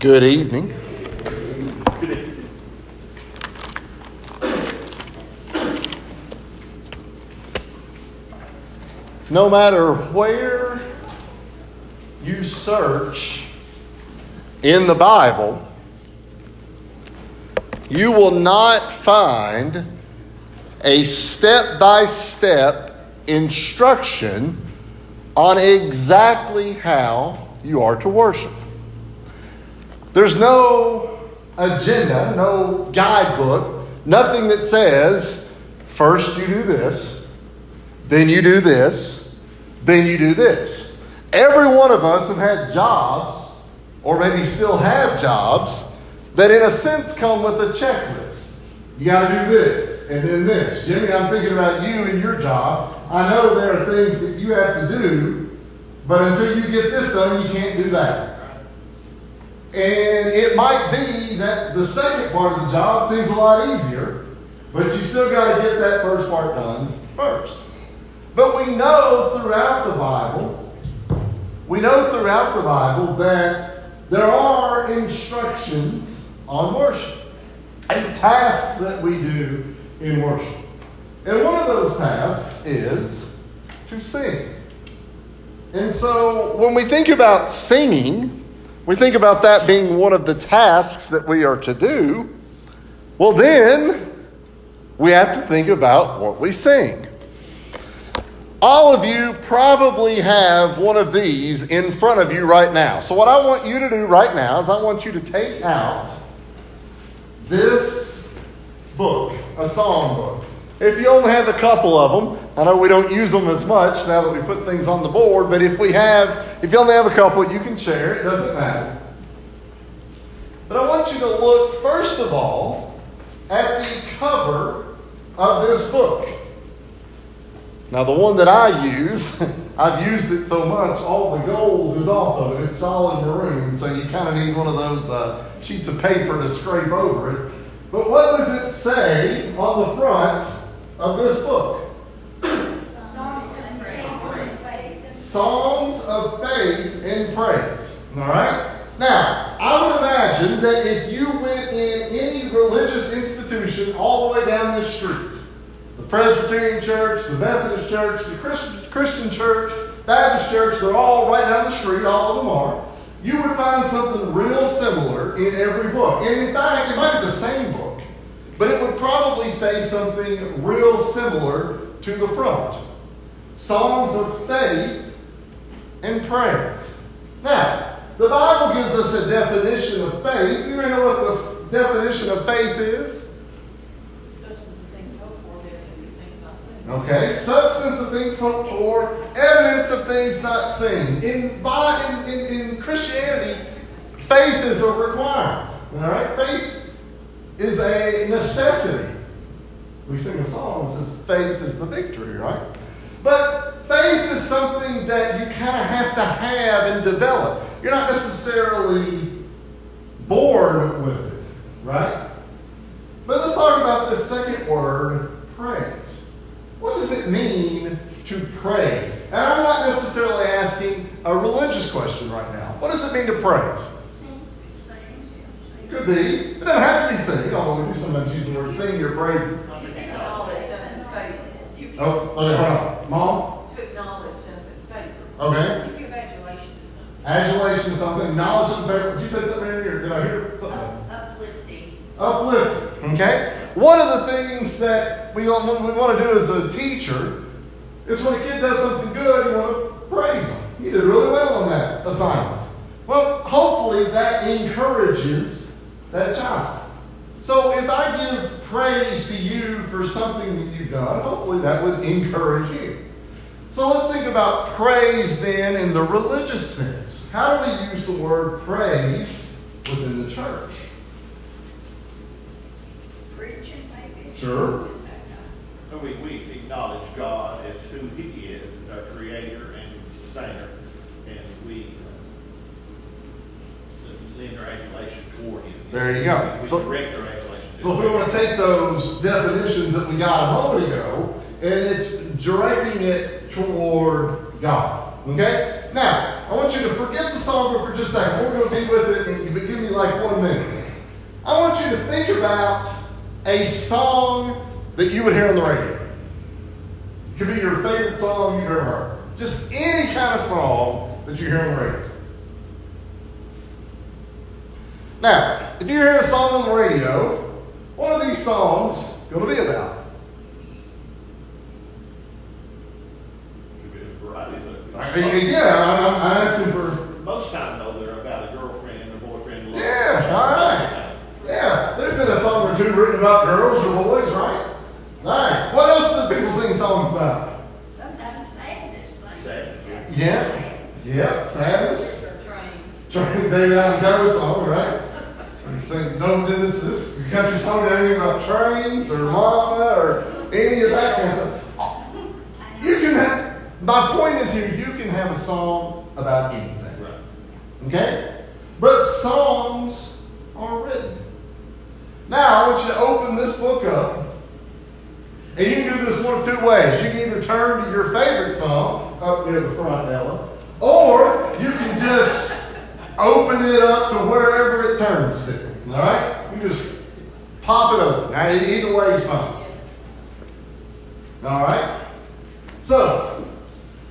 Good evening. No matter where you search in the Bible, you will not find a step by step instruction on exactly how you are to worship. There's no agenda, no guidebook, nothing that says, first you do this, then you do this, then you do this. Every one of us have had jobs, or maybe still have jobs, that in a sense come with a checklist. You got to do this and then this. Jimmy, I'm thinking about you and your job. I know there are things that you have to do, but until you get this done, you can't do that. And it might be that the second part of the job seems a lot easier, but you still got to get that first part done first. But we know throughout the Bible, we know throughout the Bible that there are instructions on worship and tasks that we do in worship. And one of those tasks is to sing. And so when we think about singing, we think about that being one of the tasks that we are to do, well, then we have to think about what we sing. All of you probably have one of these in front of you right now. So, what I want you to do right now is I want you to take out this book, a song book. If you only have a couple of them, I know we don't use them as much now that we put things on the board, but if we have, if you only have a couple, you can share. It doesn't matter. But I want you to look, first of all, at the cover of this book. Now, the one that I use, I've used it so much, all the gold is off of it. It's solid maroon, so you kind of need one of those uh, sheets of paper to scrape over it. But what does it say on the front of this book? Songs of faith and praise. All right? Now, I would imagine that if you went in any religious institution all the way down this street, the Presbyterian Church, the Methodist Church, the Christian Church, Baptist Church, they're all right down the street, all of them are. You would find something real similar in every book. And in fact, it might be the same book, but it would probably say something real similar to the front. Songs of faith and praise. Now, the Bible gives us a definition of faith. You know what the definition of faith is? Substance of things hoped for, evidence of things not seen. Okay, substance of things hoped for, evidence of things not seen. In, by, in, in, in Christianity, faith is a requirement. All right, faith is a necessity. We sing a song that says faith is the victory, right? But faith is something that you kind of have to have and develop. You're not necessarily born with it, right? But let's talk about this second word, praise. What does it mean to praise? And I'm not necessarily asking a religious question right now. What does it mean to praise? Could be. It doesn't have to be sing, although we sometimes use the word sing your praises. Oh, okay, hold on. Mom? Okay. Give adulation to something. Adulation of something, knowledge of favorite. Did you say something in here? Did I hear something? Uplifting. Uplifting. Okay? One of the things that we, want- we want to do as a teacher is when a kid does something good, you want to praise them. You did really well on that assignment. Well, hopefully that encourages that child. So if I give praise to you for something that you've done, hopefully that would encourage you. So let's think about praise then in the religious sense. How do we use the word praise within the church? Preaching, maybe? Sure. So we, we acknowledge God as who He is, as our Creator and Sustainer, and we uh, lend our adulation toward Him. There you go. We So- direct our adulation. So if we want to take those definitions that we got a moment ago, and it's directing it toward God. Okay? Now, I want you to forget the songbook for just a second. We're going to be with it, and give me like one minute. I want you to think about a song that you would hear on the radio. It could be your favorite song you've ever heard. Just any kind of song that you hear on the radio. Now, if you hear a song on the radio, what are these songs going to be about? Could be a variety of things. I mean, yeah, I'm, I'm asking for. Most time though, they're about a girlfriend or boyfriend. love. Yeah, all right. Yeah, there's been a song or two written about girls or boys, right? All right. What else do people sing songs about? Sometimes sadness, like. Sadness, Yeah. Yeah, sadness. Or trains. Trying David Allan Coe song, right? You sing, no, this is your country song anything about trains or mama or any of that kind of stuff. You can have, my point is here, you can have a song about anything. Right. Okay? But songs are written. Now, I want you to open this book up. And you can do this one of two ways. You can either turn to your favorite song up near the front, Ella, or you can just open it up to wherever it turns to. All right? You just pop it open. Now, either way is fine. All right? So,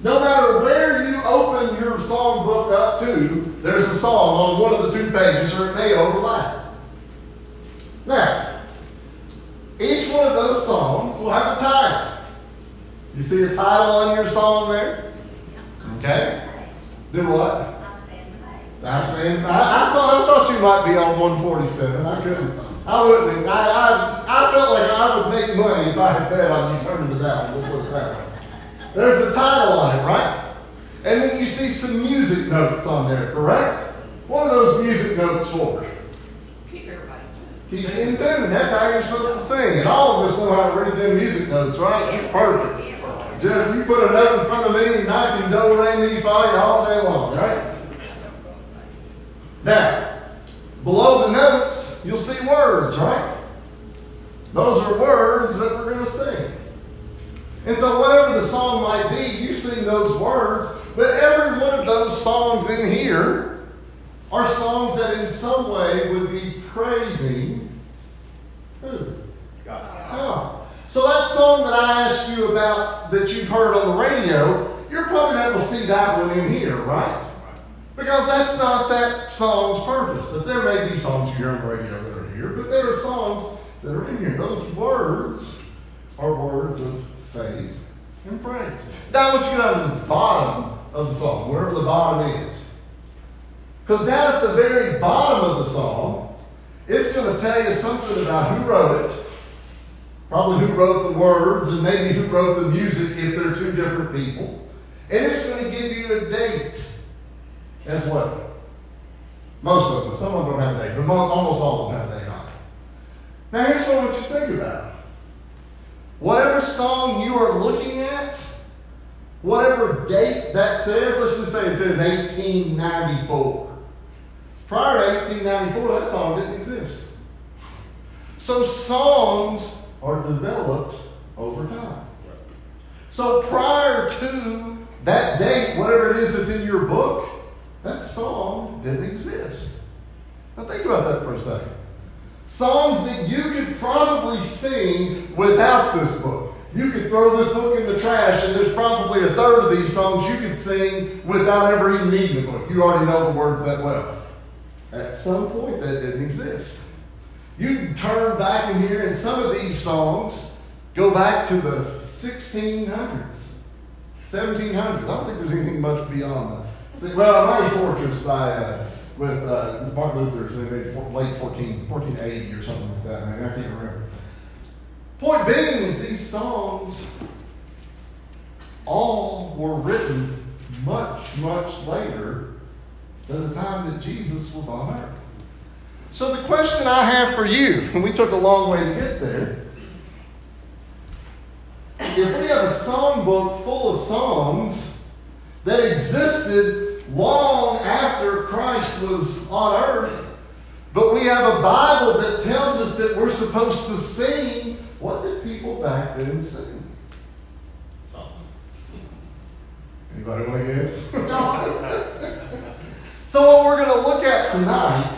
no matter where you open your song book up to, there's a song on one of the two pages or it may overlap. Now, each one of those songs will have a title. You see a title on your song there? Okay. Do what? I said, I, I, thought, I thought you might be on 147. I couldn't. I wouldn't. I, I, I felt like I would make money if I had bet on you turning to that one. Let's put it that way. There's a title on it, right? And then you see some music notes on there, correct? What are those music notes for? Keep everybody tuned. Keep in tune. That's how you're supposed to sing. And all of us know how to read them music notes, right? It's perfect. Just you put a note in front of me and I can do re mi fa all day long, right? Now, below the notes, you'll see words, right? Those are words that we're going to sing. And so, whatever the song might be, you sing those words, but every one of those songs in here are songs that in some way would be praising who? God. Oh. So that song that I asked you about that you've heard on the radio, you're probably not able to see that one in here, right? Because that's not that song's purpose. But there may be songs you hear on the radio that are here, but there are songs that are in here. Those words are words of faith and praise. Now I want you to to the bottom of the song, wherever the bottom is. Because down at the very bottom of the song, it's going to tell you something about who wrote it, probably who wrote the words, and maybe who wrote the music if they're two different people. And it's going to give you a date as well. Most of them. Some of them don't have a date, but almost all of them have a date on it. Now, here's what I want you to think about. Whatever song you are looking at, whatever date that says, let's just say it says 1894. Prior to 1894, that song didn't exist. So songs are developed over time. So prior to that date, whatever it is that's in your book, that song didn't exist. Now think about that for a second. Songs that you could probably sing without this book. You could throw this book in the trash, and there's probably a third of these songs you could sing without ever even needing the book. You already know the words that well. At some point, that didn't exist. You can turn back in here, and some of these songs go back to the 1600s, 1700s. I don't think there's anything much beyond that. Well, Mighty Fortress by uh, with uh, Martin Luther, so they made for, late 14, 1480 or something like that. Man, I can't remember. Point being is these songs all were written much, much later than the time that Jesus was on earth. So the question I have for you, and we took a long way to get there, if we have a songbook full of songs that existed long after Christ was on earth, but we have a Bible that tells us that we're supposed to sing, what did people back then sing? Anybody want to guess? So, what we're going to look at tonight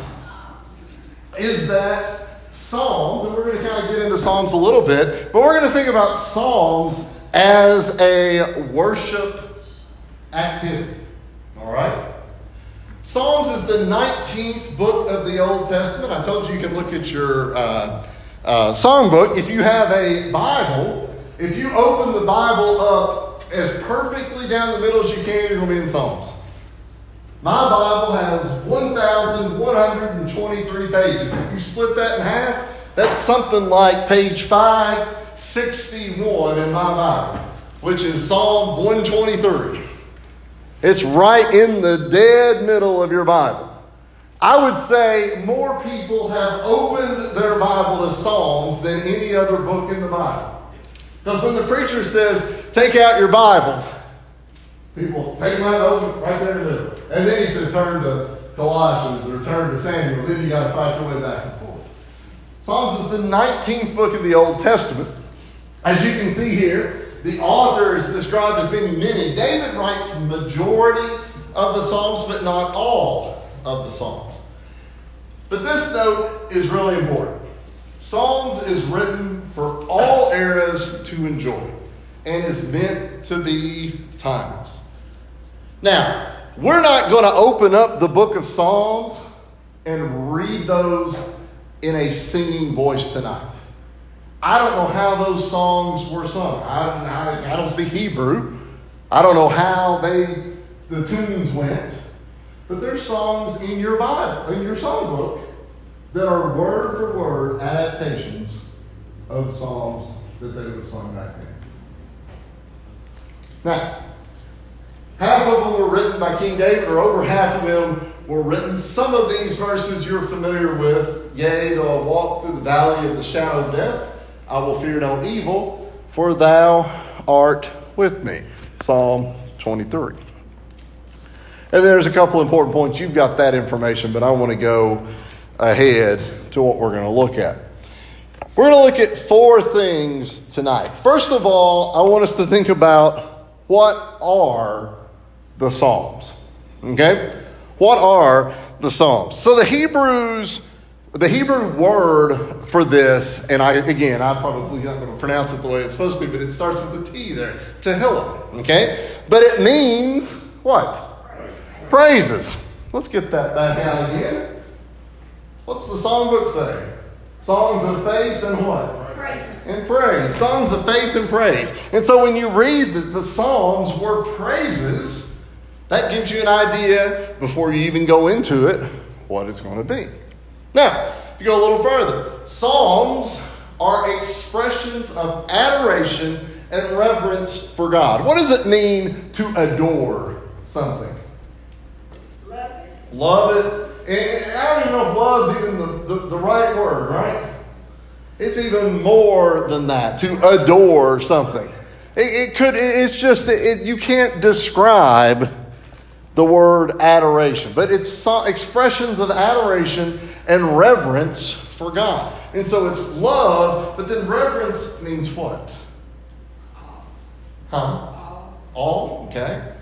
is that Psalms, and we're going to kind of get into Psalms a little bit, but we're going to think about Psalms as a worship activity. All right? Psalms is the 19th book of the Old Testament. I told you you can look at your uh, uh, songbook. If you have a Bible, if you open the Bible up as perfectly down the middle as you can, you're going to be in Psalms. My Bible has 1,123 pages. If you split that in half, that's something like page 561 in my Bible, which is Psalm 123. It's right in the dead middle of your Bible. I would say more people have opened their Bible to Psalms than any other book in the Bible. Because when the preacher says, take out your Bibles, people take out open right there in the middle. And then he says, turn to Colossians or turn to Samuel. Then you got to fight your way back and forth. Psalms is the 19th book of the Old Testament. As you can see here, the author is described as being many. David writes majority of the Psalms, but not all of the Psalms. But this note is really important. Psalms is written for all eras to enjoy and is meant to be timeless. Now, we're not going to open up the book of Psalms and read those in a singing voice tonight. I don't know how those songs were sung. I, I, I don't speak Hebrew. I don't know how they the tunes went. But there's songs in your Bible, in your songbook, that are word for word adaptations of songs that they would have sung back then. Now, half of them were written by King David, or over half of them were written. Some of these verses you're familiar with. Yea, though I walk through the valley of the shadow of death, I will fear no evil, for thou art with me. Psalm 23. And there's a couple important points. You've got that information, but I want to go ahead to what we're going to look at. We're going to look at four things tonight. First of all, I want us to think about what are the Psalms. Okay? What are the Psalms? So the Hebrews, the Hebrew word for this, and I again, I'm probably not going to pronounce it the way it's supposed to, but it starts with a T there, Tehillim. Okay? But it means what? Praises. Let's get that back out again. What's the songbook say? Songs of faith and what? Praise. And praise. Songs of faith and praise. And so when you read that the Psalms were praises, that gives you an idea before you even go into it what it's going to be. Now, if you go a little further, Psalms are expressions of adoration and reverence for God. What does it mean to adore something? Love it. Love it. And I don't even know if love is even the, the, the right word, right? It's even more than that to adore something. It, it could. It's just that it, you can't describe the word adoration, but it's expressions of adoration and reverence for God. And so it's love, but then reverence means what? Huh? All, okay.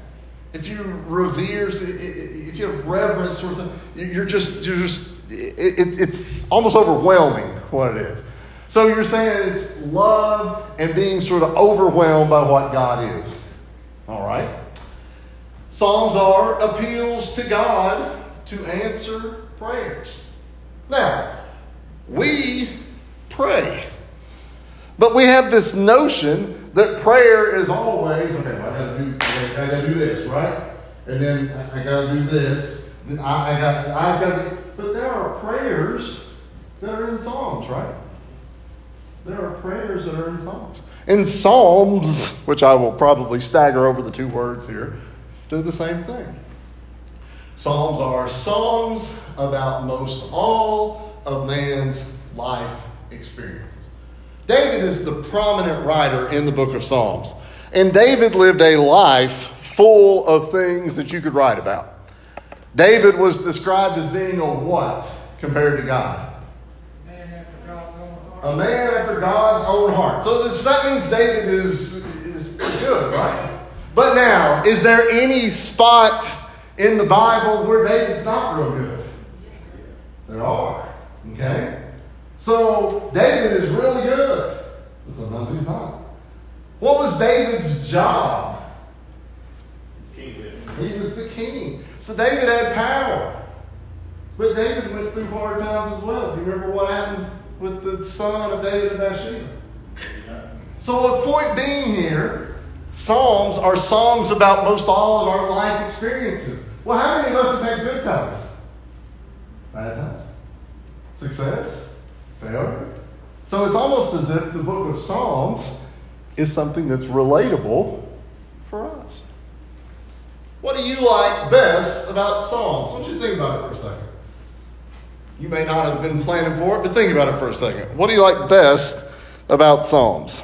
If you revere, if you have reverence towards it, you're just, you're just, it, it's almost overwhelming what it is. So you're saying it's love and being sort of overwhelmed by what God is. All right? Psalms are appeals to God to answer prayers. Now, we pray. But we have this notion that prayer is always okay. I gotta do, I gotta do this, right? And then I gotta do this. I, I got, I gotta. But there are prayers that are in Psalms, right? There are prayers that are in Psalms. In Psalms, which I will probably stagger over the two words here, do the same thing. Psalms are songs about most all of man's life experiences. David is the prominent writer in the book of Psalms. And David lived a life full of things that you could write about. David was described as being a what compared to God? A man after God's own heart. So this, that means David is, is good, right? But now, is there any spot in the Bible where David's not real good? There are. Okay? So David is really good, but sometimes he's not. What was David's job? King He was the king. So David had power. But David went through hard times as well. Do you remember what happened with the son of David and Bathsheba? So, the point being here, Psalms are songs about most all of our life experiences. Well, how many of us have had good times? Bad times? Success? Failure? So, it's almost as if the book of Psalms is something that's relatable for us. What do you like best about Psalms? What do you think about it for a second? You may not have been planning for it, but think about it for a second. What do you like best about Psalms?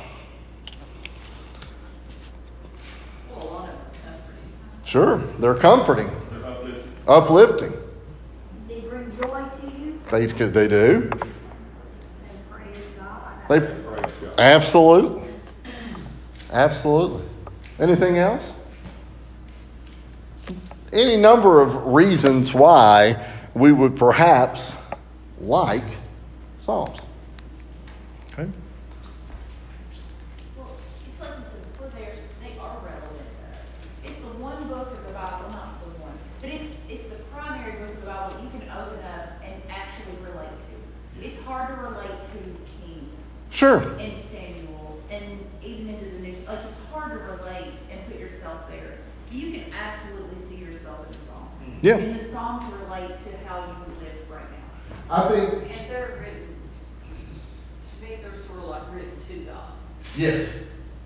Well, a lot of them are comforting. Sure, they're comforting. Uplifting. They bring joy to you They, they do. and praise God. They Praise God. absolutely, absolutely. Anything else? Any number of reasons why we would perhaps like Psalms. Okay. Well, it's like you said, before theirs, they are relevant to us. It's the one book of the Bible, not the one, but it's, it's the primary book of the Bible you can open up and actually relate to. It's hard to relate to Kings Sure. and Samuel and even into the New, like, it's hard to relate and put yourself there. You can absolutely see yourself in the Psalms. Yeah. And the songs relate to how you live right now. I think And they're written, to me, they're sort of like written to God. Yes.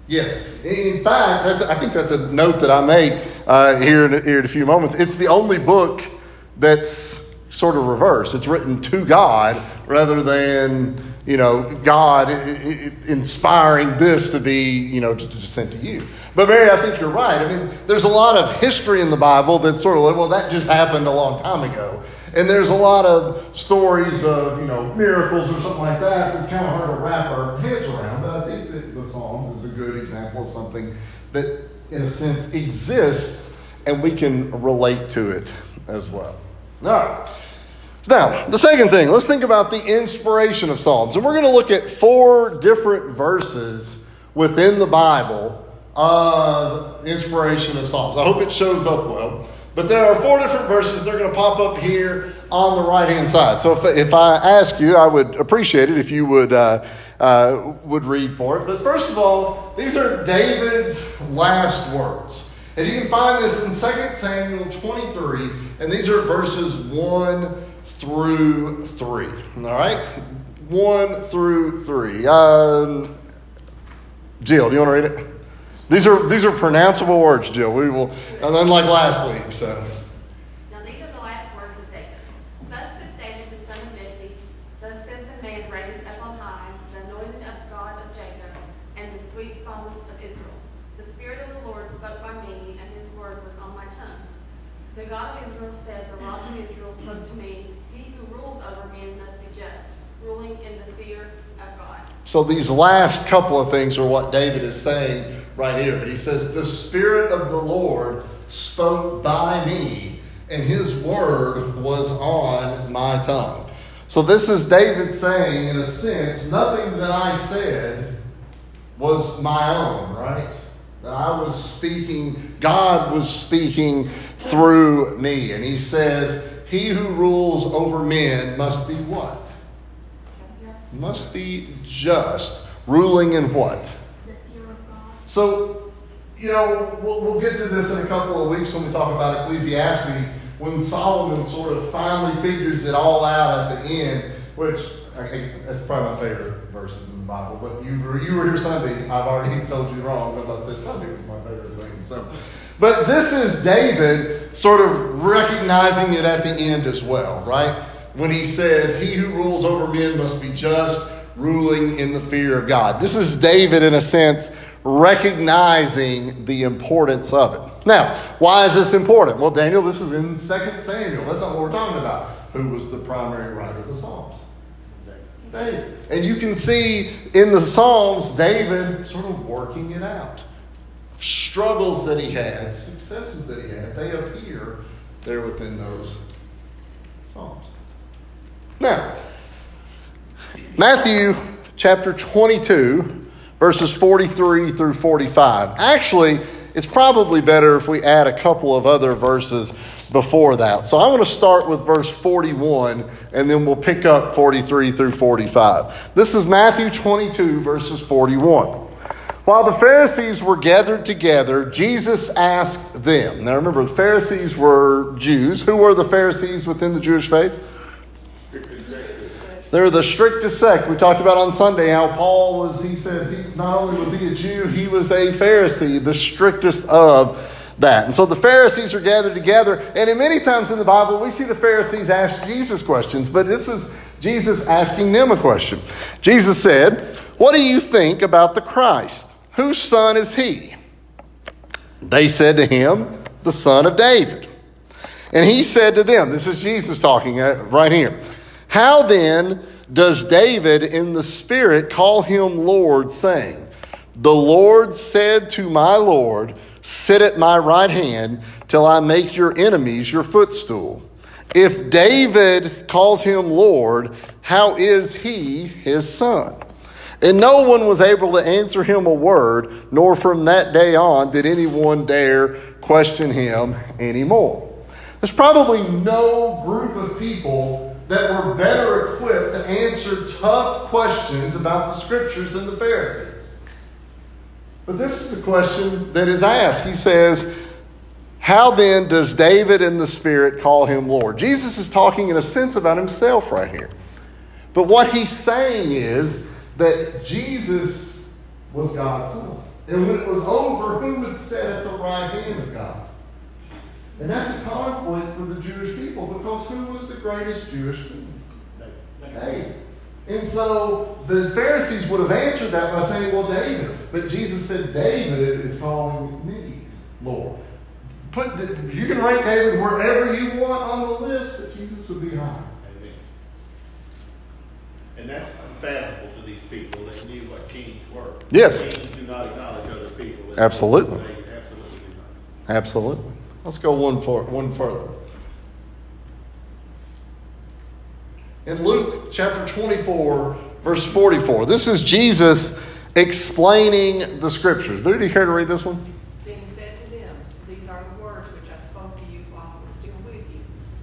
Yes. In in fact, that's, I think that's a note that I make uh, here, in, here in a few moments. It's the only book that's sort of reversed. It's written to God rather than, you know, God inspiring this to be, you know, to, to sent to you. But Mary, I think you're right. I mean, there's a lot of history in the Bible that's sort of like, well, that just happened a long time ago. And there's a lot of stories of, you know, miracles or something like that that's kind of hard to wrap our heads around. But I think that the Psalms is a good example of something that, in a sense, exists and we can relate to it as well. All right. Now, the second thing, let's think about the inspiration of Psalms. And we're going to look at four different verses within the Bible of inspiration of Psalms. I hope it shows up well. But there are four different verses. They're going to pop up here on the right hand side. So if, if I ask you, I would appreciate it if you would, uh, uh, would read for it. But first of all, these are David's last words. And you can find this in 2 Samuel 23, and these are verses 1 through 3. All right? 1 through 3. Um, Jill, do you want to read it? These are, these are pronounceable words, Jill. We will, unlike last week. So, Now these are the last words of David. Thus says David, the son of Jesse, thus says the man raised up on high, the anointed of God of Jacob, and the sweet psalmist of Israel. The Spirit of the Lord spoke by me, and his word was on my tongue. The God of Israel said, The rock of Israel spoke to me, He who rules over men must be just, ruling in the fear of God. So these last couple of things are what David is saying right here. But he says, The Spirit of the Lord spoke by me, and his word was on my tongue. So this is David saying, in a sense, nothing that I said was my own, right? That I was speaking, God was speaking through me. And he says, He who rules over men must be what? Must be just. Ruling in what? So, you know, we'll, we'll get to this in a couple of weeks when we talk about Ecclesiastes, when Solomon sort of finally figures it all out at the end, which I, I, that's probably my favorite verses in the Bible. But you were, you were here Sunday. I've already told you wrong because I said Sunday was my favorite thing. So, but this is David sort of recognizing it at the end as well, right? When he says, "He who rules over men must be just." ruling in the fear of God. This is David, in a sense, recognizing the importance of it. Now, why is this important? Well, Daniel, this is in 2 Samuel. That's not what we're talking about. Who was the primary writer of the Psalms? David. And you can see in the Psalms, David sort of working it out. Struggles that he had, successes that he had, they appear there within those Psalms. Now, Matthew chapter 22, verses 43 through 45. Actually, it's probably better if we add a couple of other verses before that. So I'm going to start with verse 41 and then we'll pick up 43 through 45. This is Matthew 22, verses 41. While the Pharisees were gathered together, Jesus asked them. Now remember, the Pharisees were Jews. Who were the Pharisees within the Jewish faith? They're the strictest sect. We talked about on Sunday how Paul was, he said, he, not only was he a Jew, he was a Pharisee, the strictest of that. And so the Pharisees are gathered together. And in many times in the Bible, we see the Pharisees ask Jesus questions, but this is Jesus asking them a question. Jesus said, What do you think about the Christ? Whose son is he? They said to him, The son of David. And he said to them, This is Jesus talking uh, right here. How then does David in the Spirit call him Lord, saying, The Lord said to my Lord, Sit at my right hand till I make your enemies your footstool. If David calls him Lord, how is he his son? And no one was able to answer him a word, nor from that day on did anyone dare question him anymore. There's probably no group of people that were better equipped to answer tough questions about the scriptures than the Pharisees. But this is the question that is asked. He says, How then does David in the Spirit call him Lord? Jesus is talking in a sense about himself right here. But what he's saying is that Jesus was God's Son. And when it was over, who would sit at the right hand of God? And that's a conflict for the Jewish people because who was the greatest Jewish king? David. And so the Pharisees would have answered that by saying, well, David. But Jesus said, David is calling me Lord. Put the, you can rank David wherever you want on the list, but Jesus would be higher. Amen. And that's unfathomable to these people that knew what kings were. Yes. Kings do not acknowledge other people. Absolutely. Absolutely. Absolutely. Let's go one, for, one further. In Luke chapter 24, verse 44, this is Jesus explaining the scriptures. Do you care to read this one? Being said to them, These are the words which I spoke to you while I was still with you,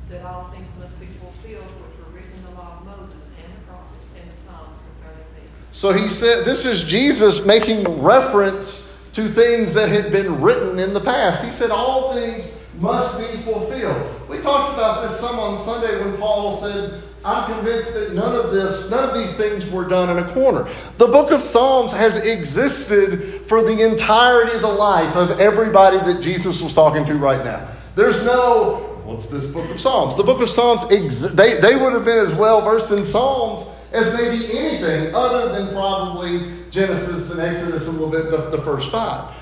that all things must be fulfilled which were written in the law of Moses and the prophets and the Psalms concerning me. So he said, this is Jesus making reference to things that had been written in the past. He said, all things must be fulfilled. We talked about this some on Sunday when Paul said, I'm convinced that none of this, none of these things were done in a corner. The book of Psalms has existed for the entirety of the life of everybody that Jesus was talking to right now. There's no, what's this book of Psalms? The book of Psalms, they, they would have been as well versed in Psalms as maybe anything other than probably Genesis and Exodus, a little bit, the, the first five.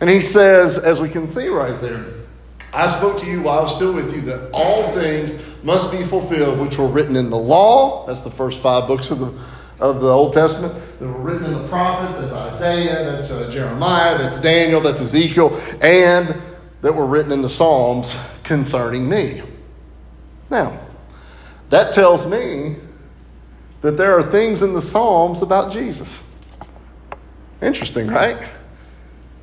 And he says, as we can see right there, I spoke to you while I was still with you that all things must be fulfilled which were written in the law. That's the first five books of the, of the Old Testament. That were written in the prophets. That's Isaiah, that's uh, Jeremiah, that's Daniel, that's Ezekiel, and that were written in the Psalms concerning me. Now, that tells me that there are things in the Psalms about Jesus. Interesting, right?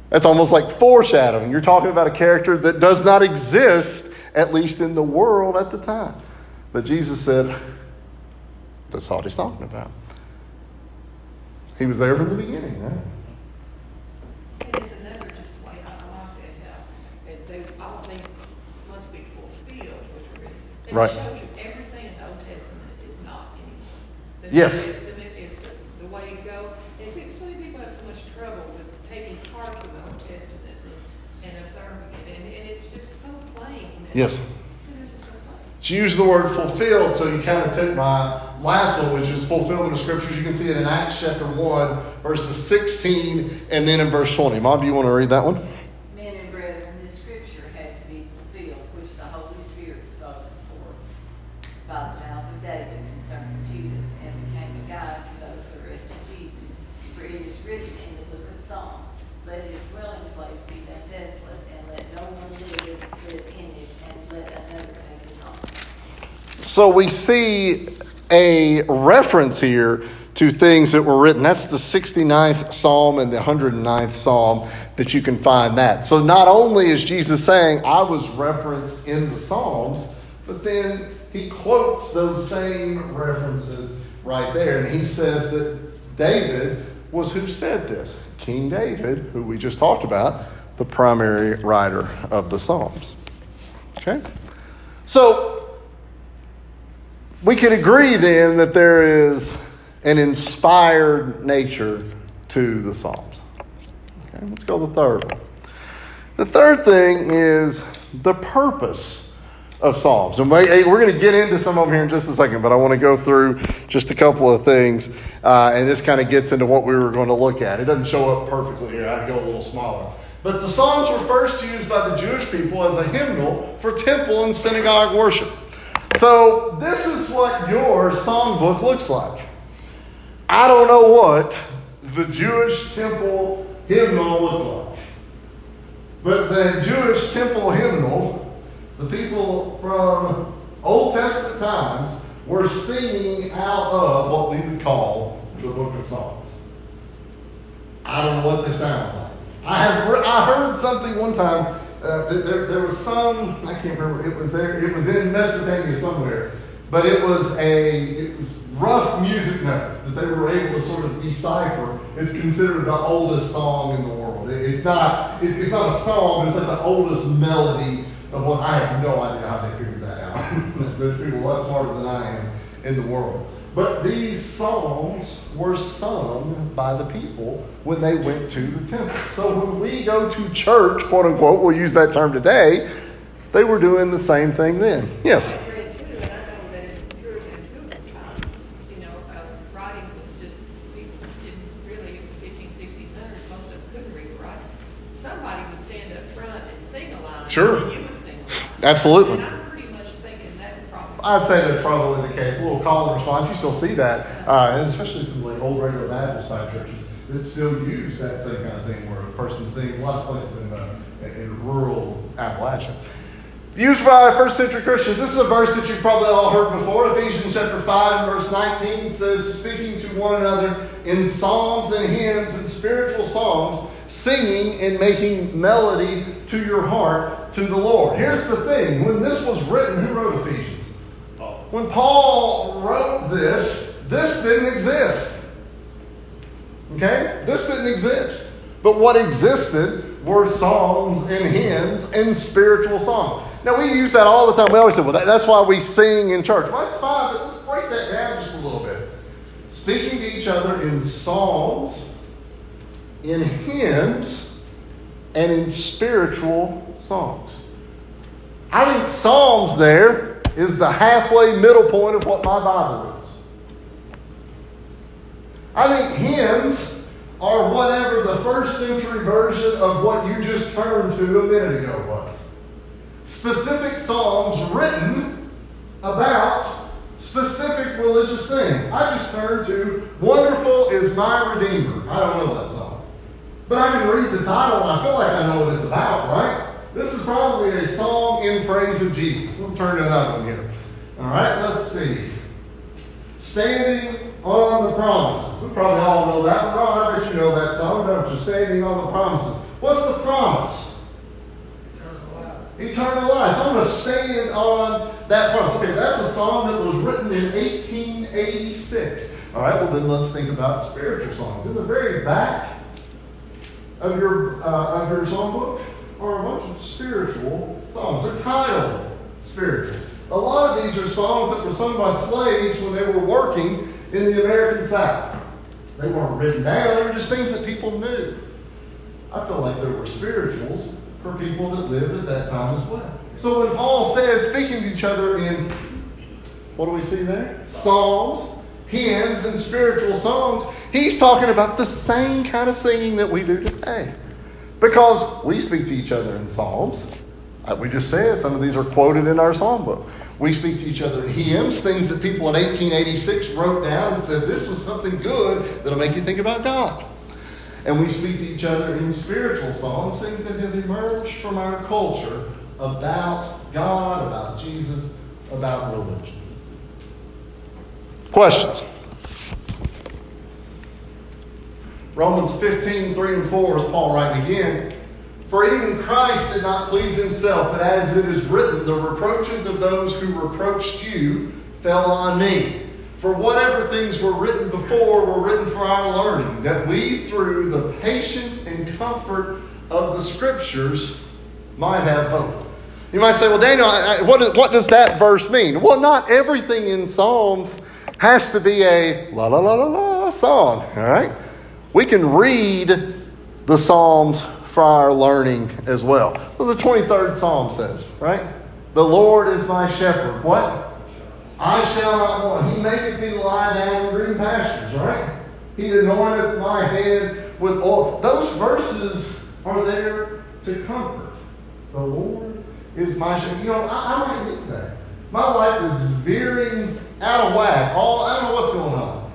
That's almost like foreshadowing. You're talking about a character that does not exist, at least in the world at the time. But Jesus said, that's all he's talking about. He was there from the beginning, right? And The Yes. New Testament is the, the way to go. And it seems so many people have so much trouble with taking parts of the Old Testament and, and observing it, and, and it's just so plain. Yes. Just so plain. She used the word fulfilled, so you kind of took my last one, which is fulfillment of scriptures. You can see it in Acts chapter 1, verses 16, and then in verse 20. Mom, do you want to read that one? Men and brethren, this scripture had to be fulfilled, which the Holy Spirit spoke before by the mouth of David concerning Judas, and became a guide to those who arrested Jesus. For it is written in the book of Psalms, Let his dwelling place be then desolate, and let no one live, live in it, and let another So we see a reference here to things that were written. That's the 69th Psalm and the 109th Psalm that you can find that. So not only is Jesus saying, I was referenced in the Psalms, but then he quotes those same references right there. And he says that David was who said this King David, who we just talked about, the primary writer of the Psalms. Okay? So, we can agree then that there is an inspired nature to the Psalms. Okay, let's go to the third one. The third thing is the purpose of Psalms. And we're going to get into some of them here in just a second, but I want to go through just a couple of things, uh, and this kind of gets into what we were going to look at. It doesn't show up perfectly here, I'd go a little smaller. But the Psalms were first used by the Jewish people as a hymnal for temple and synagogue worship. So, this is what your songbook looks like. I don't know what the Jewish temple hymnal looked like. But the Jewish temple hymnal, the people from Old Testament times were singing out of what we would call the book of Psalms. I don't know what they sound like. I have I heard something one time. Uh, there, there was some I can't remember. It was there. It was in Mesopotamia somewhere, but it was a it was rough music notes that they were able to sort of decipher. It's considered the oldest song in the world. It, it's not it, it's not a song. It's like the oldest melody of what I have no idea how they figured that out. There's people a lot smarter than I am in the world. But these songs were sung by the people when they went to the temple. So when we go to church, quote unquote, we'll use that term today, they were doing the same thing then. Yes? I read and I know that it's Puritan too at the time, you know, uh, writing was just, people didn't really, in the fifteen, sixteen hundreds, most of them couldn't read or. Somebody would stand up front and sing a line. Sure. You would sing. Absolutely. And I'm pretty much thinking that's probably. I'd say that's probably the case. A little call and response. You still see that, uh, and especially some like old regular Baptist type churches that still use that same kind of thing, where a person sings. A lot of places in, the, in rural Appalachia. Used by first century Christians. This is a verse that you've probably all heard before. Ephesians chapter 5 verse 19 says, speaking to one another in psalms and hymns and spiritual songs, singing and making melody to your heart to the Lord. Here's the thing when this was written, who wrote Ephesians? When Paul wrote this, this didn't exist. Okay? This didn't exist. But what existed were songs and hymns and spiritual songs. Now, we use that all the time. We always say, well, that, that's why we sing in church. Well, that's fine, but let's break that down just a little bit. Speaking to each other in psalms, in hymns, and in spiritual songs. I think Psalms there is the halfway middle point of what my Bible is. I think hymns are whatever the first century version of what you just turned to a minute ago was. Specific songs written about specific religious things. I just turned to Wonderful is My Redeemer. I don't know that song. But I can read the title and I feel like I know what it's about, right? This is probably a song in praise of Jesus. Let's turn another one here. All right, let's see. Standing on the promises. We probably all know that one. I bet you know that song, don't you? Standing on the promises. What's the promise? Eternal life. So I'm going to stand on that promise. Okay, that's a song that was written in 1886. All right, well, then let's think about spiritual songs. In the very back of your, uh, of your songbook are a bunch of spiritual songs. They're titled spirituals. A lot of these are songs that were sung by slaves when they were working in the American South. They weren't written down, they were just things that people knew. I feel like there were spirituals for people that lived at that time as well. So when Paul says, speaking to each other in, what do we see there? Psalms, hymns, and spiritual songs, he's talking about the same kind of singing that we do today. Because we speak to each other in Psalms. Like we just said, some of these are quoted in our psalm book. We speak to each other in hymns, things that people in 1886 wrote down and said, this was something good that'll make you think about God. And we speak to each other in spiritual songs, things that have emerged from our culture about God, about Jesus, about religion. Questions? Romans 15, 3 and 4 is Paul writing again. For even Christ did not please himself, but as it is written, the reproaches of those who reproached you fell on me. For whatever things were written before were written for our learning, that we through the patience and comfort of the Scriptures might have hope. You might say, well, Daniel, what, what does that verse mean? Well, not everything in Psalms has to be a la la la la la song, all right? We can read the Psalms for our learning as well. What the 23rd Psalm says, right? The Lord is my shepherd. What? I shall not want. He maketh me lie down in green pastures, right? He anointeth my head with oil. Those verses are there to comfort. The Lord is my shepherd. You know, I, I might need that. My life is veering out of whack. All I don't know what's going on.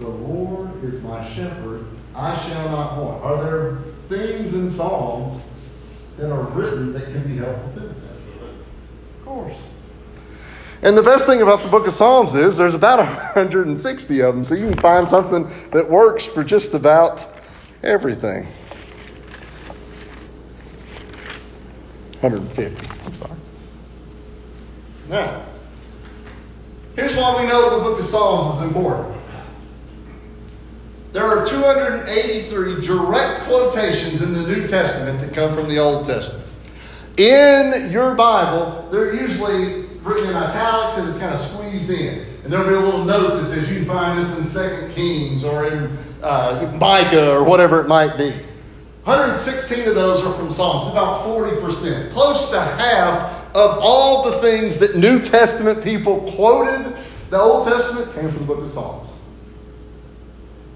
The Lord is my shepherd. I shall not want. Are there things in Psalms that are written that can be helpful to us? Of course. And the best thing about the book of Psalms is there's about 160 of them, so you can find something that works for just about everything. 150, I'm sorry. Now, here's why we know the book of Psalms is important. There are 283 direct quotations in the New Testament that come from the Old Testament. In your Bible, they're usually written in italics and it's kind of squeezed in. And there'll be a little note that says you can find this in Second Kings or in uh, Micah or whatever it might be. 116 of those are from Psalms, about 40%. Close to half of all the things that New Testament people quoted the Old Testament came from the book of Psalms.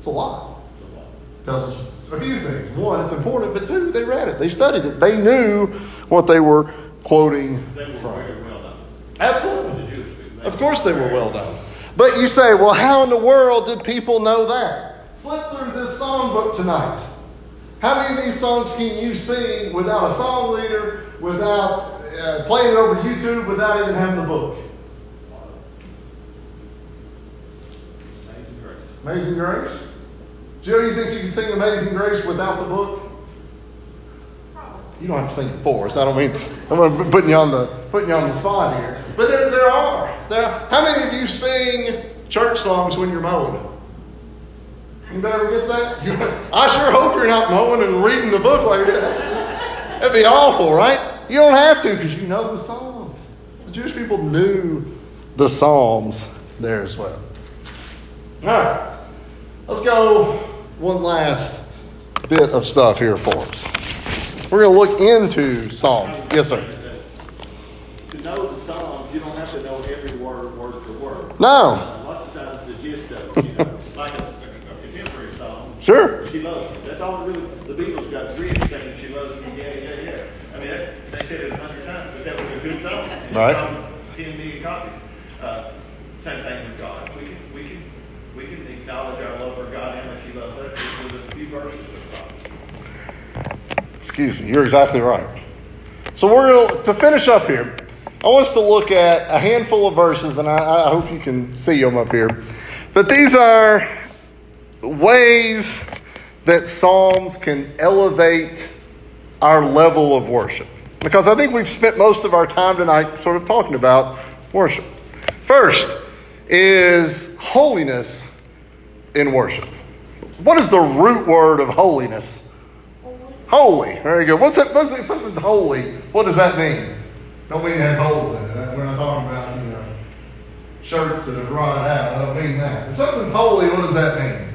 It's a lot. Tells us a few things. One, it's important, but two, they read it, they studied it, they knew what they were quoting They were from. very well done. Absolutely. The Jewish people. Of course they were well done. But you say, well, how in the world did people know that? Flip through this songbook tonight. How many of these songs can you sing without a song leader, without uh, playing it over YouTube, without even having the book? Amazing grace. Amazing Grace? Jill, you think you can sing Amazing Grace without the book? You don't have to sing it for us. I don't mean I'm putting you on the putting you on the spot here. But there, there are. There are. How many of you sing church songs when you're mowing? You better get that. I sure hope you're not mowing and reading the book like this. That'd be awful, right? You don't have to because you know the Psalms. The Jewish people knew the Psalms there as well. All right. Let's go one last bit of stuff here for us. We're going to look into Psalms. Yes, sir. To know the Psalms, you don't have to know every word, word for word. No. A lot of times the gist of it, you know, like a, a contemporary song. Sure. She loves you. That's all it really. The Beatles got three singing "She Loves Me." Yeah, yeah, yeah. I mean, that, they said it a hundred times, but that was a good song. Right. Ten million copies. Uh, same thing with God. We can, we can, we can acknowledge our love for God and she loves us with a few verses of. Excuse me. You're exactly right. So we're going to, to finish up here. I want us to look at a handful of verses, and I, I hope you can see them up here. But these are ways that Psalms can elevate our level of worship. Because I think we've spent most of our time tonight sort of talking about worship. First is holiness in worship. What is the root word of holiness? Holy. Very good. What's that? What's that? Something's holy. What does that mean? Don't mean it has holes in it. We're not talking about, you know, shirts that have rotted out. I don't mean that. If something's holy, what does that mean?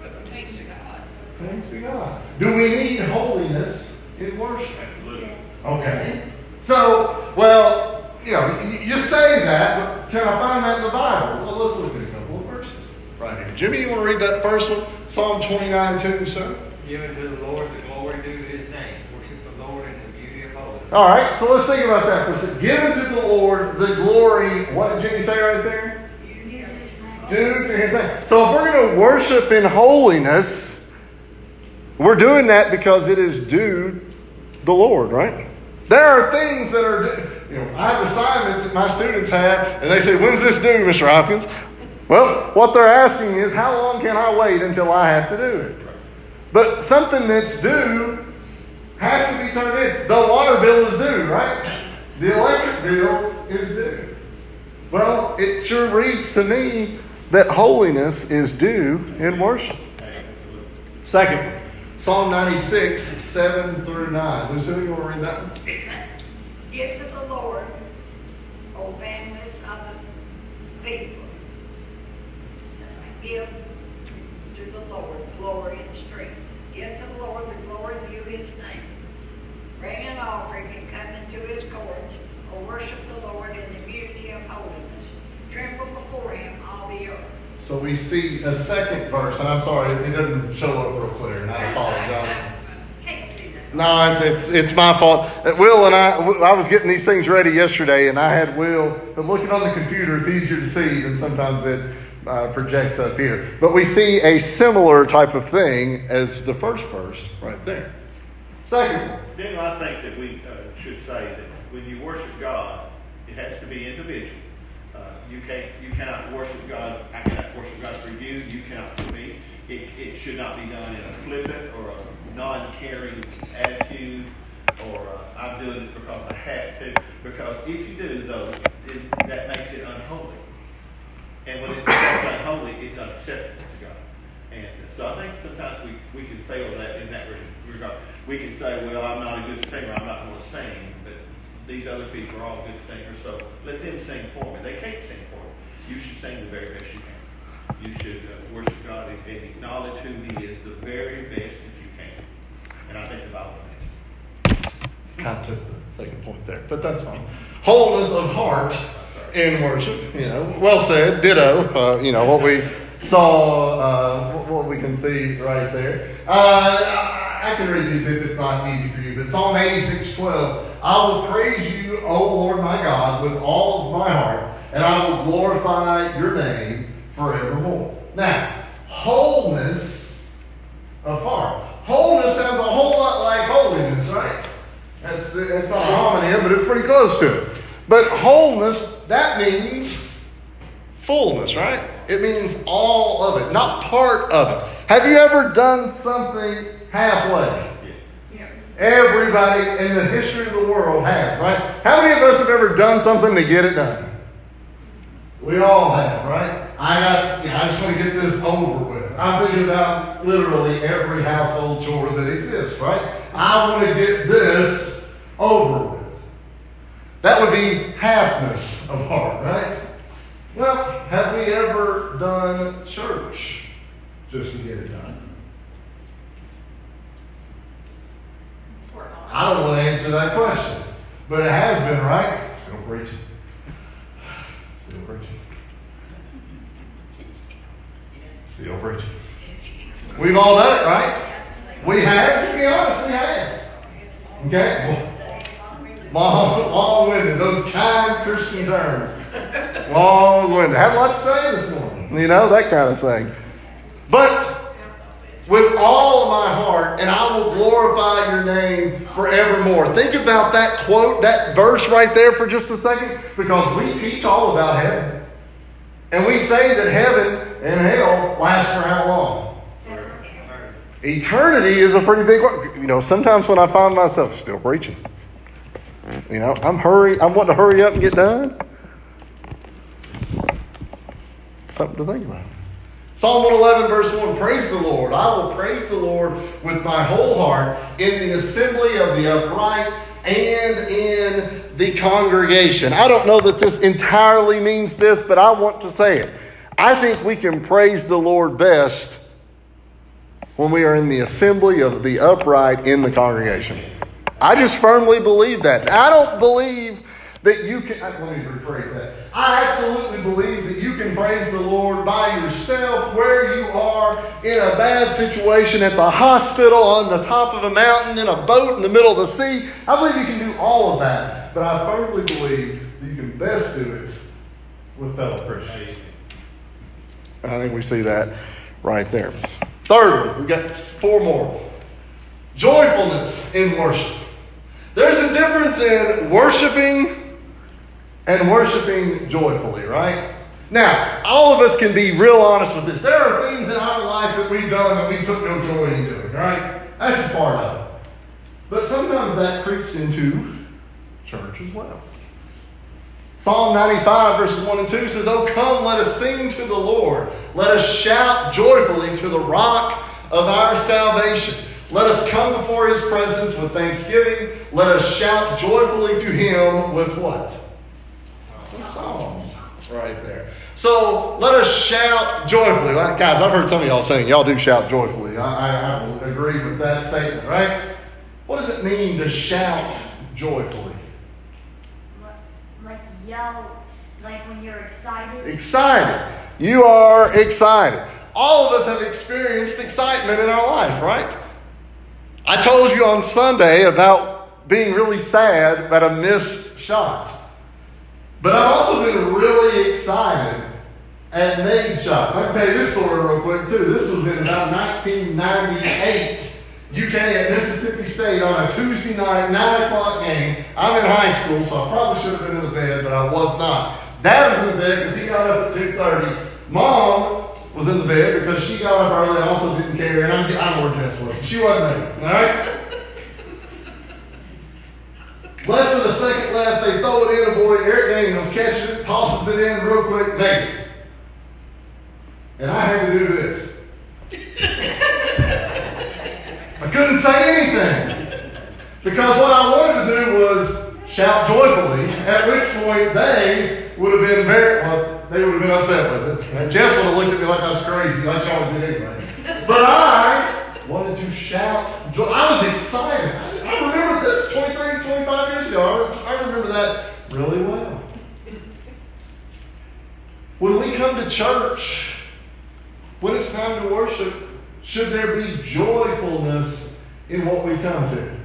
What pertains to God. Thanks to God. Do we need holiness in worship? Absolutely. Okay. So, well, you know, you, you say that, but can I find that in the Bible? Well, let's look at a couple of verses right here. Jimmy, you want to read that first one? Psalm 29 2, sir? Give unto the Lord the glory due to his name. Worship the Lord in the beauty of holiness. All right, so let's think about that for a second. Give unto the Lord the glory. What did Jimmy say right there? Due to his name. So if we're going to worship in holiness, we're doing that because it is due the Lord, right? There are things that are, you know, I have assignments that my students have, and they say, "When's this due, Mr. Hopkins?" Well, what they're asking is, how long can I wait until I have to do it? But something that's due has to be turned in. The water bill is due, right? The electric bill is due. Well, it sure reads to me that holiness is due in worship. Second, Psalm 96, 7 through 9. Lucy, you want to read that one? Give to the Lord, O families of the people. Give to the Lord glory and strength. Give to the Lord the glory due his name. Bring an offering and come into his courts. or worship the Lord in the beauty of holiness. Tremble before him, all the earth. So we see a second verse, and I'm sorry, it doesn't show up real clear, and I apologize. No, it's, it's, it's my fault. Uh, Will and I, I was getting these things ready yesterday, and I had Will, but looking on the computer, it's easier to see than sometimes it uh, projects up here. But we see a similar type of thing as the first verse right there. Second. Then I think that we uh, should say that when you worship God, it has to be individual. Uh, you can't, you cannot worship God. I cannot worship God for you. You cannot for me. It, it should not be done in a flippant or a non-caring attitude, or uh, I'm doing this because I have to. Because if you do those, that makes it unholy. And when it's unholy, it's unacceptable to God. And so I think sometimes we, we can fail that in that regard. We can say, well, I'm not a good singer, I'm not going to sing, but these other people are all good singers, so let them sing for me. They can't sing for me. You should sing the very best you can. You should uh, worship God and, and acknowledge who He is the very best that you can. And I think the Bible kind of took the second point there, but that's fine. Wholeness of heart in worship, you know, well said, ditto, uh, you know, what we saw, uh, what- we can see right there. Uh, I I can read these if it's not easy for you, but Psalm 86, 12, I will praise you, O Lord my God, with all of my heart, and I will glorify your name forevermore. Now, wholeness of heart. Wholeness sounds a whole lot like holiness, right? That's, that's not a homonym, but it's pretty close to it. But wholeness, that means fullness, right? It means all of it, not part of it. Have you ever done something halfway? Everybody in the history of the world has, right? How many of us have ever done something to get it done? We all have, right? I got, you know, I just want to get this over with. I'm thinking about literally every household chore that exists, right? I want to get this over with. That would be halfness of heart, right? Well, have we ever done church just to get it done? I don't want to answer that question, but it has been, right? Still preaching. Still preaching. Still preaching. We've all done it, right? We have, to be honest, we have. Okay? Long, long-winded, those kind Christian terms. Long-winded. Have a lot to say this morning. You know, that kind of thing. But with all of my heart, and I will glorify your name forevermore. Think about that quote, that verse right there for just a second, because we teach all about heaven. And we say that heaven and hell last for how long? Eternity is a pretty big word. You know, sometimes when I find myself still preaching, you know, I'm hurry, I'm wanting to hurry up and get done. Something to think about. Psalm 111, verse 1 Praise the Lord. I will praise the Lord with my whole heart in the assembly of the upright and in the congregation. I don't know that this entirely means this, but I want to say it. I think we can praise the Lord best when we are in the assembly of the upright in the congregation. I just firmly believe that. I don't believe that you can, uh, let me rephrase that. I absolutely believe that you can praise the Lord by yourself where you are in a bad situation at the hospital, on the top of a mountain, in a boat in the middle of the sea. I believe you can do all of that. But I firmly believe that you can best do it with fellow Christians. I think we see that right there. Thirdly, we got four more. Joyfulness in worship. There's a difference in worshiping and worshiping joyfully, right? Now, all of us can be real honest with this. There are things in our life that we've done that we took no joy in doing, right? That's part of it. But sometimes that creeps into church as well. Psalm 95, verses 1 and 2 says, Oh, come, let us sing to the Lord. Let us shout joyfully to the rock of our salvation. Let us come before his presence with thanksgiving. Let us shout joyfully to him with what? With psalms. Right there. So let us shout joyfully. Guys, I've heard some of y'all saying y'all do shout joyfully. I, I, I agree with that statement, right? What does it mean to shout joyfully? Like yell, like when you're excited. Excited. You are excited. All of us have experienced excitement in our life, right? I told you on Sunday about being really sad about a missed shot. But I've also been really excited at made shots. I can tell you this story real quick, too. This was in about 1998. UK at Mississippi State on a Tuesday night, 9 o'clock game. I'm in high school, so I probably should have been in the bed, but I was not. Dad was in the bed because he got up at 2.30. Mom was in the bed because she got up early and also didn't care, and I'm, I know where Jess was. She wasn't there, all right? Less than a second left, they throw it in. A boy, Eric Daniels catches it, tosses it in real quick, naked. And I had to do this. I couldn't say anything. Because what I wanted to do was shout joyfully, at which point they would have been very, well, they would have been upset with it. And Jess would have looked at me like I was crazy, like she always did anyway. But I wanted to shout joy. I was excited. I, I remember this 23, 25 years ago. I, I remember that really well. When we come to church, when it's time to worship, should there be joyfulness in what we come to?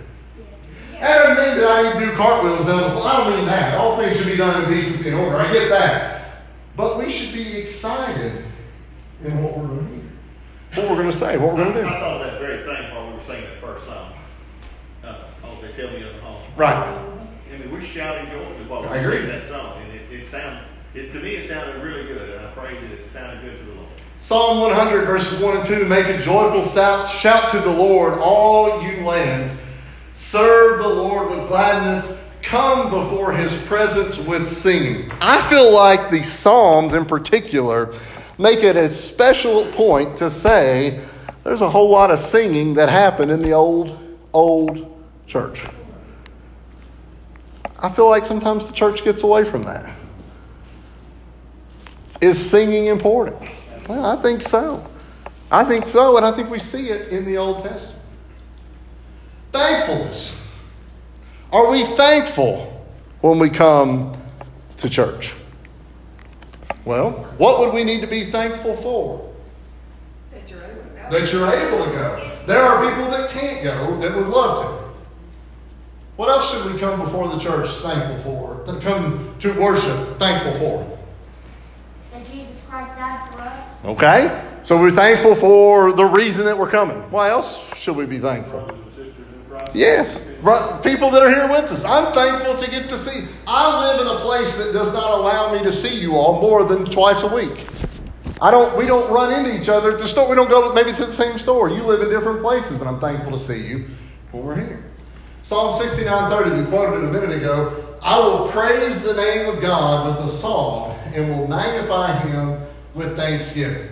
That doesn't mean that I need to do cartwheels down the floor. I don't mean that. All things should be done in decency and order. I get that. But we should be excited in what we're going to hear. What we're going to say, what we're going to do. I thought of that very thing while we were singing the first song. Uh, oh, they tell me at home. Right. I mean, we're shouting joyfully while we I were agree. singing that song, and it, it sounded, it, to me, it sounded really good, and I pray that it sounded good to the Lord. Psalm 100, verses 1 and 2 Make a joyful shout, shout to the Lord, all you lands. Serve the Lord with gladness. Come before his presence with singing. I feel like the Psalms in particular make it a special point to say there's a whole lot of singing that happened in the old, old church. I feel like sometimes the church gets away from that. Is singing important? Well, I think so. I think so, and I think we see it in the Old Testament. Thankfulness. Are we thankful when we come to church? Well, what would we need to be thankful for? That you're able to go. That you're able to go. There are people that can't go that would love to. What else should we come before the church thankful for? To come to worship thankful for? That Jesus Christ died for us. Okay? So we're thankful for the reason that we're coming. Why else should we be thankful? Yes. People that are here with us. I'm thankful to get to see. I live in a place that does not allow me to see you all more than twice a week. I don't we don't run into each other at the store. We don't go maybe to the same store. You live in different places, and I'm thankful to see you when we're here. Psalm 69:30, we quoted it a minute ago. I will praise the name of God with a song and will magnify him with thanksgiving.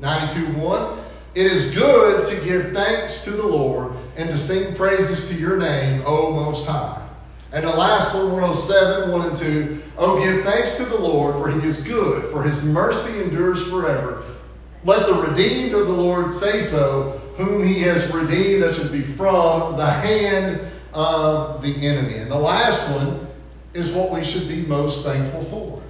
92:1 It is good to give thanks to the Lord and to sing praises to your name, O Most High. And the last one, 107, 1 and 2. Oh, give thanks to the Lord, for he is good, for his mercy endures forever. Let the redeemed of the Lord say so, whom he has redeemed, that should be from the hand of the enemy. And the last one is what we should be most thankful for.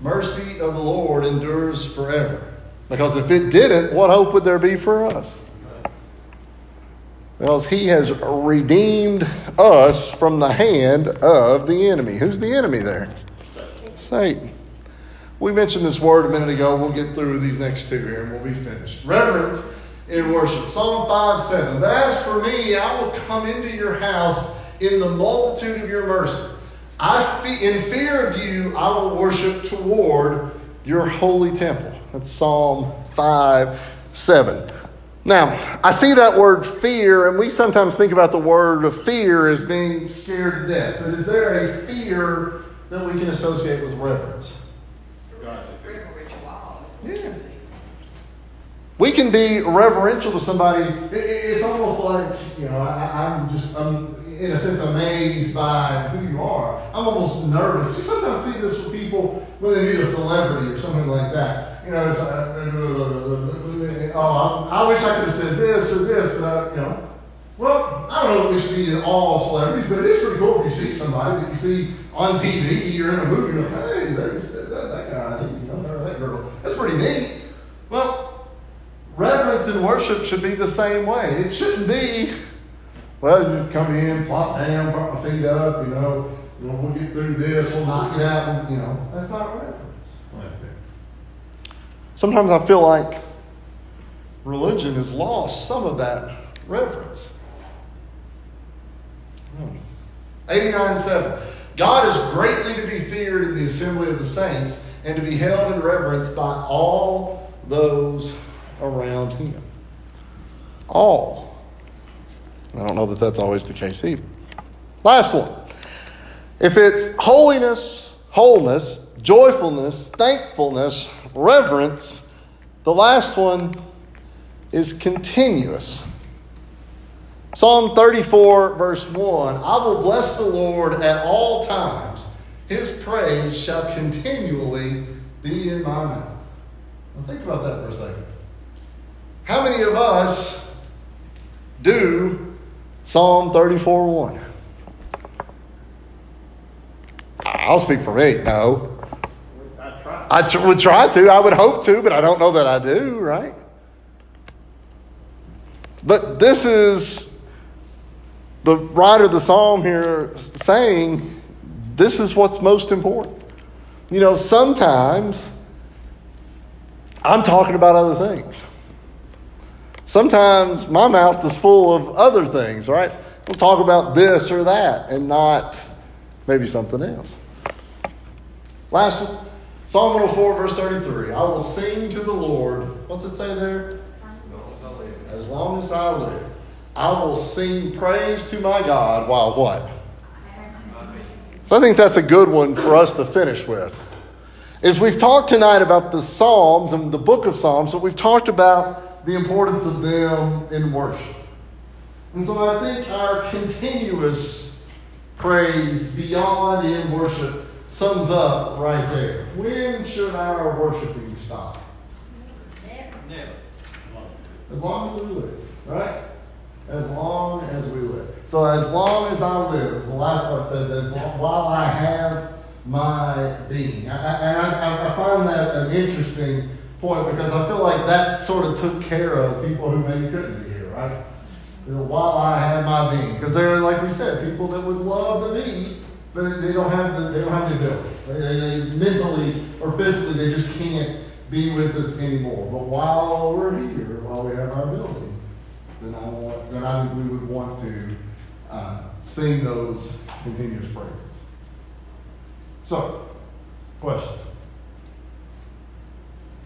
Mercy of the Lord endures forever. Because if it didn't, what hope would there be for us? Because he has redeemed us from the hand of the enemy. Who's the enemy there? Satan. We mentioned this word a minute ago. We'll get through these next two here and we'll be finished. Reverence in worship. Psalm 5 7. But as for me, I will come into your house in the multitude of your mercy. I fe- in fear of you, I will worship toward your holy temple. That's Psalm 5 7. Now, I see that word fear, and we sometimes think about the word of fear as being scared to death. But is there a fear that we can associate with reverence? Yeah. We can be reverential to somebody. It- it- It's almost like, you know, I, I'm just, I'm in a sense amazed by who you are. I'm almost nervous. You sometimes see this with people when they meet a celebrity or something like that. You know, it's, uh, oh, I, I wish I could have said this or this, but, I, you know. Well, I don't know if we should be in awe of celebrities, but it is pretty cool if you see somebody that you see on TV or in a movie, you're like, hey, there's that, that, that guy, you know, or that girl. That's pretty neat. Well, reverence and worship should be the same way. It shouldn't be, well, you come in, plop down, prop my feet up, you know, you know, we'll get through this, we'll knock it out, you know. That's not reverence. Sometimes I feel like religion has lost some of that reverence. Hmm. 89 7. God is greatly to be feared in the assembly of the saints and to be held in reverence by all those around him. All. I don't know that that's always the case either. Last one. If it's holiness, wholeness, joyfulness, thankfulness, reverence, the last one is continuous. Psalm 34, verse 1 I will bless the Lord at all times. His praise shall continually be in my mouth. Now, think about that for a second. How many of us do Psalm 34, 1? I'll speak for me. No. I try. I tr- would try to. I would hope to, but I don't know that I do, right? But this is the writer of the psalm here saying this is what's most important. You know, sometimes I'm talking about other things. Sometimes my mouth is full of other things, right? We'll talk about this or that and not maybe something else. Last one Psalm 104, verse 33. I will sing to the Lord. What's it say there? As long as I live, I will sing praise to my God while what? So I think that's a good one for us to finish with. Is we've talked tonight about the Psalms and the book of Psalms, but we've talked about the importance of them in worship. And so I think our continuous praise beyond in worship sums up right there. When should our worshiping stop? As long as we live, right? As long as we live. So as long as I live, the last part says, as long, while I have my being. I, and I, I find that an interesting point because I feel like that sort of took care of people who maybe couldn't be here, right? While I have my being, because there are, like we said, people that would love to be, but they don't have the they don't have the ability. They, they mentally or physically they just can't be with us anymore. But while we're here, while we have our ability, then I want then I we would want to uh, sing those continuous praises. So, questions?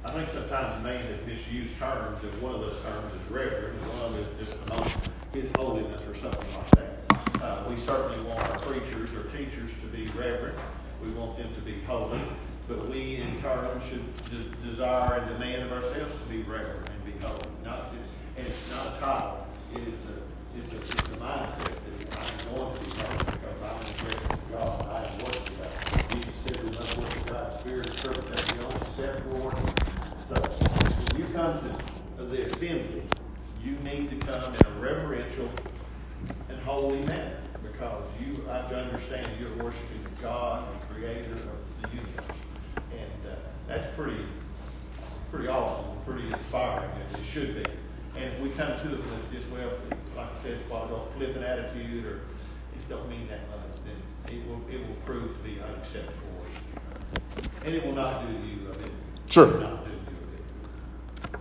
I think sometimes man has misused terms, and one of those terms is reverend, and one of them is just his holiness or something like that. Uh, we certainly want our preachers or teachers to be reverent. We want them to be holy, but we in turn should de- desire and demand of ourselves to be reverent and be holy. Not, and it's not a title. It is a, it's a, it's a mindset that I'm going to be holy because I'm in the presence of God. I am worshiping God. Jesus said we must worship God spirit and truth. The only. So when you come to the assembly, you need to come in a reverential and holy manner because you have to understand you're worshiping God, the creator of the universe. That's pretty, pretty awesome, pretty inspiring, and it should be. And if we come to it with just, well, like I said, while ago, flippant attitude or just don't mean that much, then it will, it will prove to be unacceptable. And it will not do you a bit. Sure. Do you a bit.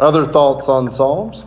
Other thoughts on Psalms?